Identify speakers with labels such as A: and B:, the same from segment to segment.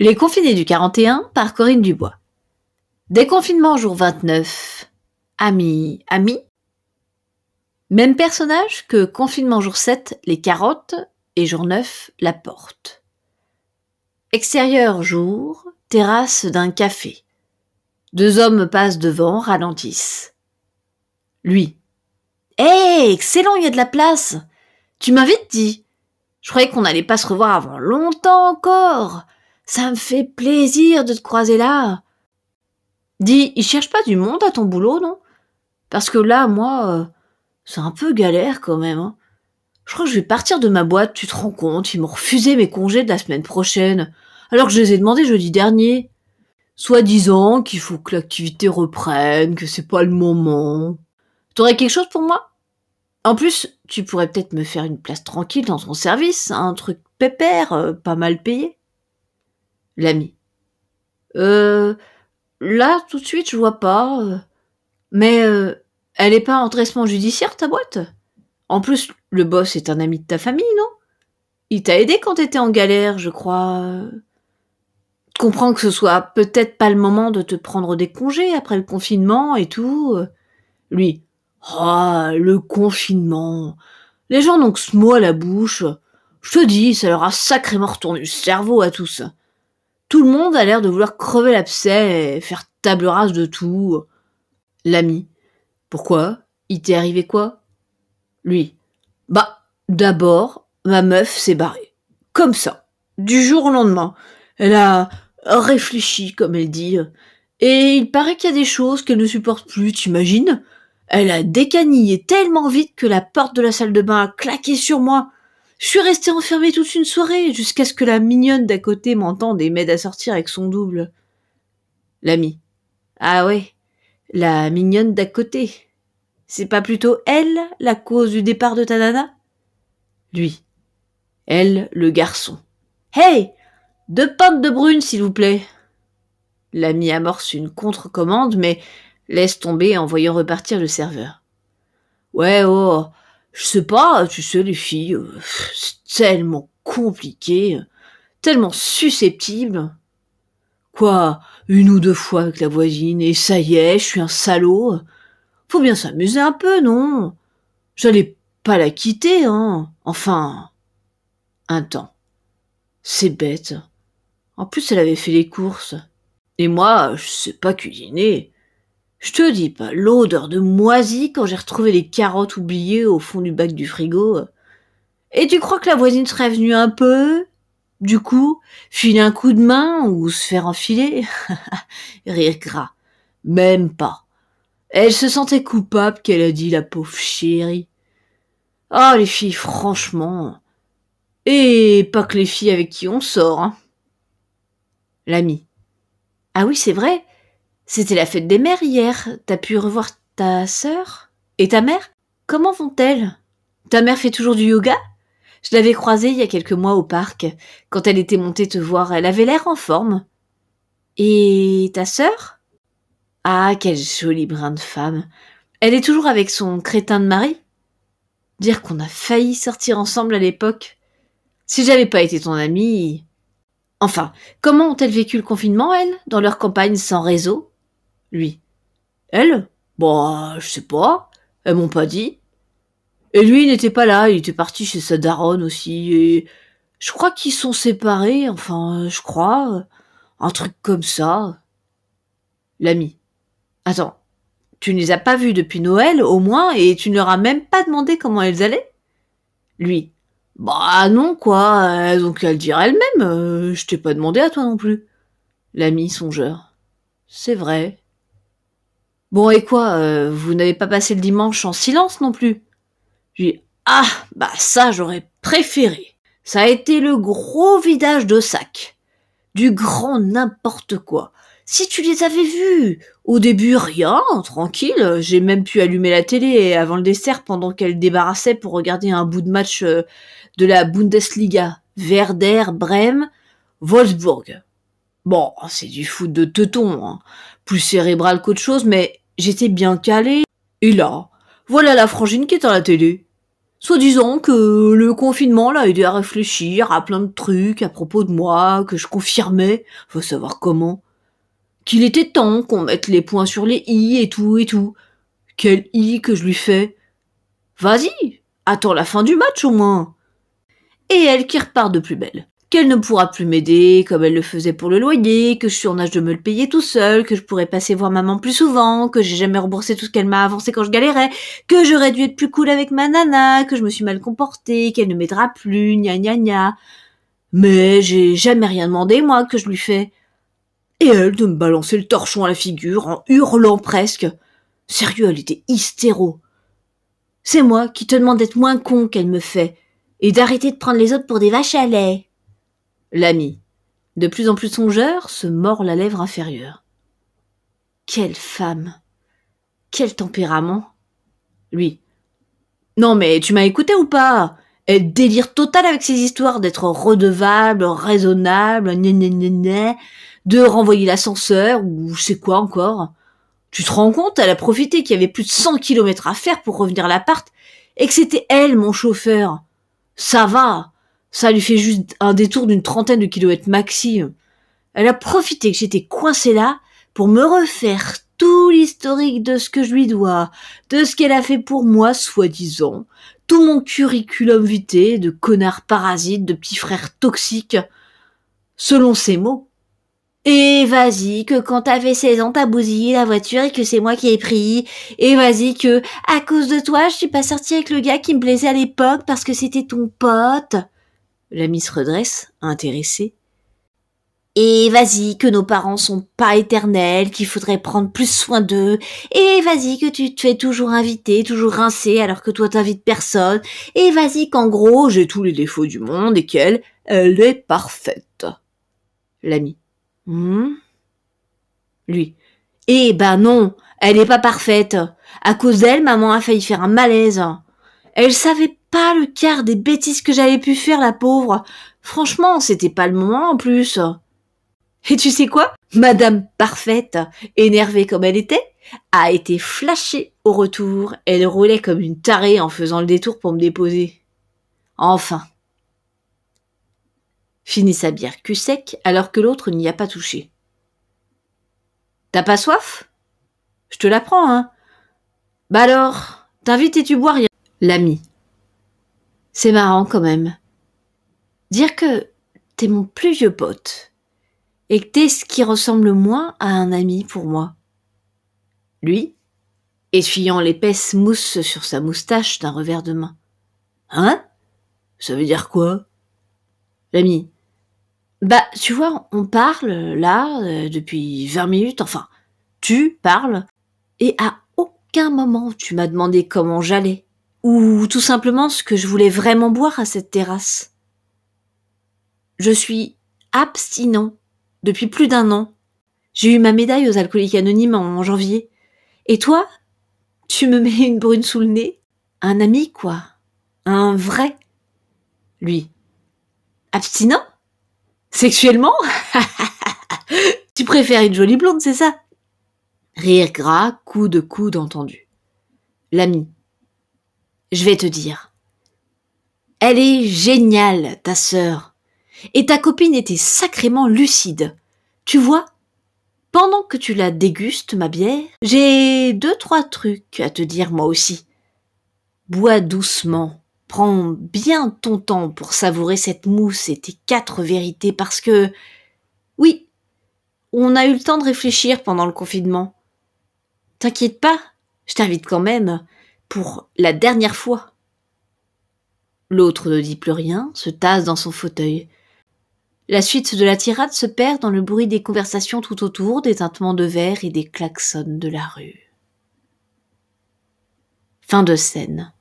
A: Les confinés du 41 par Corinne Dubois. Déconfinement jour 29. Ami, ami. Même personnage que confinement jour 7, les carottes, et jour 9, la porte. Extérieur jour, terrasse d'un café. Deux hommes passent devant, ralentissent. Lui. Hé, excellent, il y a de la place. Tu m'invites, dit. Je croyais qu'on n'allait pas se revoir avant longtemps encore. Ça me fait plaisir de te croiser là. Dis, il cherche pas du monde à ton boulot, non? Parce que là, moi, euh, c'est un peu galère quand même. Hein. Je crois que je vais partir de ma boîte, tu te rends compte, ils m'ont refusé mes congés de la semaine prochaine, alors que je les ai demandés jeudi dernier. Soit disant qu'il faut que l'activité reprenne, que c'est pas le moment. T'aurais quelque chose pour moi? En plus, tu pourrais peut-être me faire une place tranquille dans ton service, un truc pépère, euh, pas mal payé. L'ami. Euh, là, tout de suite, je vois pas. Euh. Mais euh, elle est pas en traitement judiciaire, ta boîte? En plus, le boss est un ami de ta famille, non? Il t'a aidé quand t'étais en galère, je crois. Comprends que ce soit peut-être pas le moment de te prendre des congés après le confinement et tout. Lui. Ah, le confinement. Les gens n'ont que ce mot à la bouche. Je te dis, ça leur a sacrément retourné le cerveau à tous. Tout le monde a l'air de vouloir crever l'abcès et faire table rase de tout. L'ami. Pourquoi? Il t'est arrivé quoi? Lui. Bah, d'abord, ma meuf s'est barrée. Comme ça. Du jour au lendemain. Elle a réfléchi, comme elle dit. Et il paraît qu'il y a des choses qu'elle ne supporte plus, t'imagines? Elle a décanillé tellement vite que la porte de la salle de bain a claqué sur moi. Je suis restée enfermée toute une soirée, jusqu'à ce que la mignonne d'à côté m'entende et m'aide à sortir avec son double. L'ami. Ah ouais, la mignonne d'à côté. C'est pas plutôt elle la cause du départ de ta nana? Lui. Elle, le garçon. Hey Deux pintes de brune, s'il vous plaît. L'ami amorce une contre-commande, mais laisse tomber en voyant repartir le serveur. Ouais, oh, je sais pas, tu sais, les filles, euh, c'est tellement compliqué, tellement susceptible. Quoi, une ou deux fois avec la voisine, et ça y est, je suis un salaud. Faut bien s'amuser un peu, non? J'allais pas la quitter, hein. Enfin, un temps. C'est bête. En plus, elle avait fait les courses. Et moi, je sais pas cuisiner. Je te dis pas, l'odeur de moisi quand j'ai retrouvé les carottes oubliées au fond du bac du frigo. Et tu crois que la voisine serait venue un peu Du coup, filer un coup de main ou se faire enfiler? Rire gras. Même pas. Elle se sentait coupable qu'elle a dit la pauvre chérie. Ah, les filles, franchement. Et pas que les filles avec qui on sort, hein. L'ami. Ah oui, c'est vrai. C'était la fête des mères hier. T'as pu revoir ta sœur? Et ta mère? Comment vont-elles? Ta mère fait toujours du yoga? Je l'avais croisée il y a quelques mois au parc, quand elle était montée te voir. Elle avait l'air en forme. Et ta sœur? Ah, quel joli brin de femme. Elle est toujours avec son crétin de mari? Dire qu'on a failli sortir ensemble à l'époque. Si j'avais pas été ton amie. Enfin, comment ont-elles vécu le confinement, elles, dans leur campagne sans réseau? Lui. Elle? Bah, je sais pas. Elles m'ont pas dit. Et lui, il n'était pas là, il était parti chez sa daronne aussi, et je crois qu'ils sont séparés, enfin, je crois. Un truc comme ça. L'ami. Attends, tu ne les as pas vus depuis Noël, au moins, et tu ne leur as même pas demandé comment elles allaient? Lui. Bah non, quoi, elles le dire elles-mêmes, euh, je t'ai pas demandé à toi non plus. L'ami songeur. C'est vrai. Bon, et quoi, euh, vous n'avez pas passé le dimanche en silence non plus? J'ai Ah, bah ça j'aurais préféré. Ça a été le gros vidage de sac. Du grand n'importe quoi. Si tu les avais vus Au début, rien, tranquille. J'ai même pu allumer la télé avant le dessert pendant qu'elle débarrassait pour regarder un bout de match euh, de la Bundesliga. Werder, Brême, Wolfsburg. Bon, c'est du foot de teuton, hein. plus cérébral qu'autre chose, mais j'étais bien calé. Et là, voilà la frangine qui est à la télé. Soi-disant que le confinement l'a aidé à réfléchir à plein de trucs à propos de moi, que je confirmais, faut savoir comment. Qu'il était temps qu'on mette les points sur les i et tout et tout. Quel i que je lui fais? Vas-y, attends la fin du match au moins. Et elle qui repart de plus belle qu'elle ne pourra plus m'aider comme elle le faisait pour le loyer, que je suis en âge de me le payer tout seul, que je pourrais passer voir maman plus souvent, que j'ai jamais remboursé tout ce qu'elle m'a avancé quand je galérais, que j'aurais dû être plus cool avec ma nana, que je me suis mal comportée, qu'elle ne m'aidera plus, gna gna gna. Mais j'ai jamais rien demandé, moi, que je lui fais. Et elle de me balancer le torchon à la figure en hurlant presque. Sérieux, elle était hystéro. C'est moi qui te demande d'être moins con qu'elle me fait, et d'arrêter de prendre les autres pour des vaches à lait. L'ami, de plus en plus songeur, se mord la lèvre inférieure. Quelle femme. Quel tempérament. Lui. Non mais tu m'as écouté ou pas? Elle délire total avec ses histoires d'être redevable, raisonnable, de renvoyer l'ascenseur ou sais quoi encore. Tu te rends compte, elle a profité qu'il y avait plus de 100 kilomètres à faire pour revenir à l'appart et que c'était elle mon chauffeur. Ça va. Ça lui fait juste un détour d'une trentaine de kilomètres maxi. Elle a profité que j'étais coincée là pour me refaire tout l'historique de ce que je lui dois, de ce qu'elle a fait pour moi, soi-disant, tout mon curriculum vitae de connard parasite, de petit frère toxique, selon ses mots. Et vas-y, que quand t'avais 16 ans, t'as bousillé la voiture et que c'est moi qui ai pris. Et vas-y, que, à cause de toi, je suis pas sortie avec le gars qui me plaisait à l'époque parce que c'était ton pote. L'ami se redresse, intéressé. Et vas-y, que nos parents sont pas éternels, qu'il faudrait prendre plus soin d'eux. Et vas-y, que tu te fais toujours inviter, toujours rincer, alors que toi t'invites personne. Et vas-y, qu'en gros, j'ai tous les défauts du monde et qu'elle, elle est parfaite. L'ami. Hmm? Lui. Eh ben non, elle est pas parfaite. À cause d'elle, maman a failli faire un malaise. Elle savait pas le quart des bêtises que j'avais pu faire, la pauvre. Franchement, c'était pas le moment en plus. Et tu sais quoi? Madame Parfaite, énervée comme elle était, a été flashée au retour. Elle roulait comme une tarée en faisant le détour pour me déposer. Enfin. Finit sa bière cul sec alors que l'autre n'y a pas touché. T'as pas soif? Je te la prends, hein Bah alors, t'invites et tu bois rien. L'ami. C'est marrant quand même. Dire que t'es mon plus vieux pote et que t'es ce qui ressemble le moins à un ami pour moi. Lui, essuyant l'épaisse mousse sur sa moustache d'un revers de main. Hein? Ça veut dire quoi? L'ami. Bah, tu vois, on parle là euh, depuis 20 minutes, enfin, tu parles, et à aucun moment tu m'as demandé comment j'allais ou tout simplement ce que je voulais vraiment boire à cette terrasse. Je suis abstinent depuis plus d'un an. J'ai eu ma médaille aux alcooliques anonymes en janvier. Et toi Tu me mets une brune sous le nez? Un ami, quoi. Un vrai. Lui. Abstinent? Sexuellement? Tu préfères une jolie blonde, c'est ça? Rire gras, coup de coude entendu. L'ami. Je vais te dire. Elle est géniale, ta sœur. Et ta copine était sacrément lucide. Tu vois, pendant que tu la dégustes, ma bière, j'ai deux, trois trucs à te dire moi aussi. Bois doucement. Prends bien ton temps pour savourer cette mousse et tes quatre vérités parce que, oui, on a eu le temps de réfléchir pendant le confinement. T'inquiète pas, je t'invite quand même pour la dernière fois. L'autre ne dit plus rien, se tasse dans son fauteuil. La suite de la tirade se perd dans le bruit des conversations tout autour, des tintements de verre et des klaxons de la rue. Fin de scène.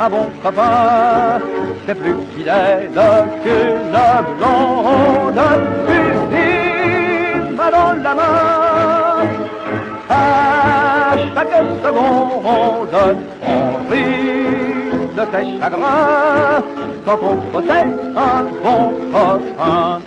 A: Un bon copain, c'est plus fidèle qu'une blonde. Main dans la main, à chaque seconde, on rit de tes chagrins.
B: quand on possède un bon copain.